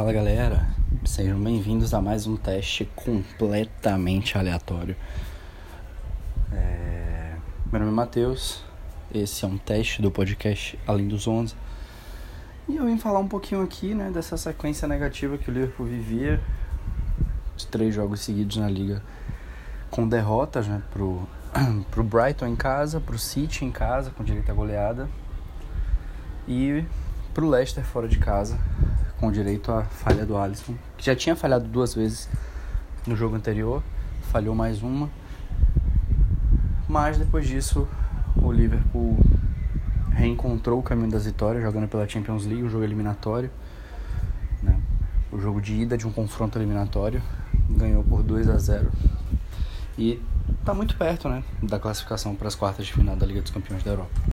Fala galera, sejam bem-vindos a mais um teste completamente aleatório. É... Meu nome é Matheus, esse é um teste do podcast Além dos Onze. E eu vim falar um pouquinho aqui né, dessa sequência negativa que o Liverpool vivia, de três jogos seguidos na liga com derrotas né, pro, pro Brighton em casa, pro City em casa, com direito à goleada, e pro Leicester fora de casa, com direito à falha do Alisson, que já tinha falhado duas vezes no jogo anterior, falhou mais uma. Mas depois disso, o Liverpool reencontrou o caminho das vitórias, jogando pela Champions League, o jogo eliminatório. Né? O jogo de ida de um confronto eliminatório. Ganhou por 2 a 0 E está muito perto né, da classificação para as quartas de final da Liga dos Campeões da Europa.